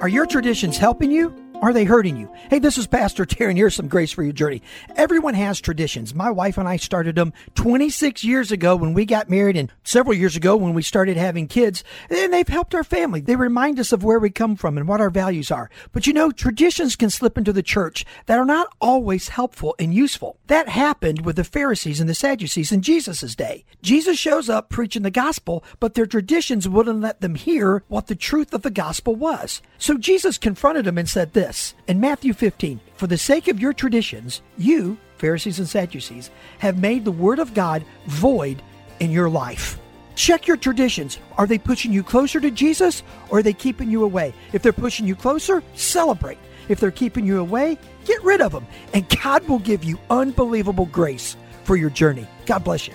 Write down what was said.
Are your traditions helping you? Are they hurting you? Hey, this is Pastor Terry, and here's some grace for your journey. Everyone has traditions. My wife and I started them 26 years ago when we got married, and several years ago when we started having kids. And they've helped our family. They remind us of where we come from and what our values are. But you know, traditions can slip into the church that are not always helpful and useful. That happened with the Pharisees and the Sadducees in Jesus' day. Jesus shows up preaching the gospel, but their traditions wouldn't let them hear what the truth of the gospel was. So Jesus confronted them and said this this in Matthew 15 For the sake of your traditions, you, Pharisees and Sadducees, have made the word of God void in your life. Check your traditions. Are they pushing you closer to Jesus or are they keeping you away? If they're pushing you closer, celebrate. If they're keeping you away, get rid of them. And God will give you unbelievable grace for your journey. God bless you.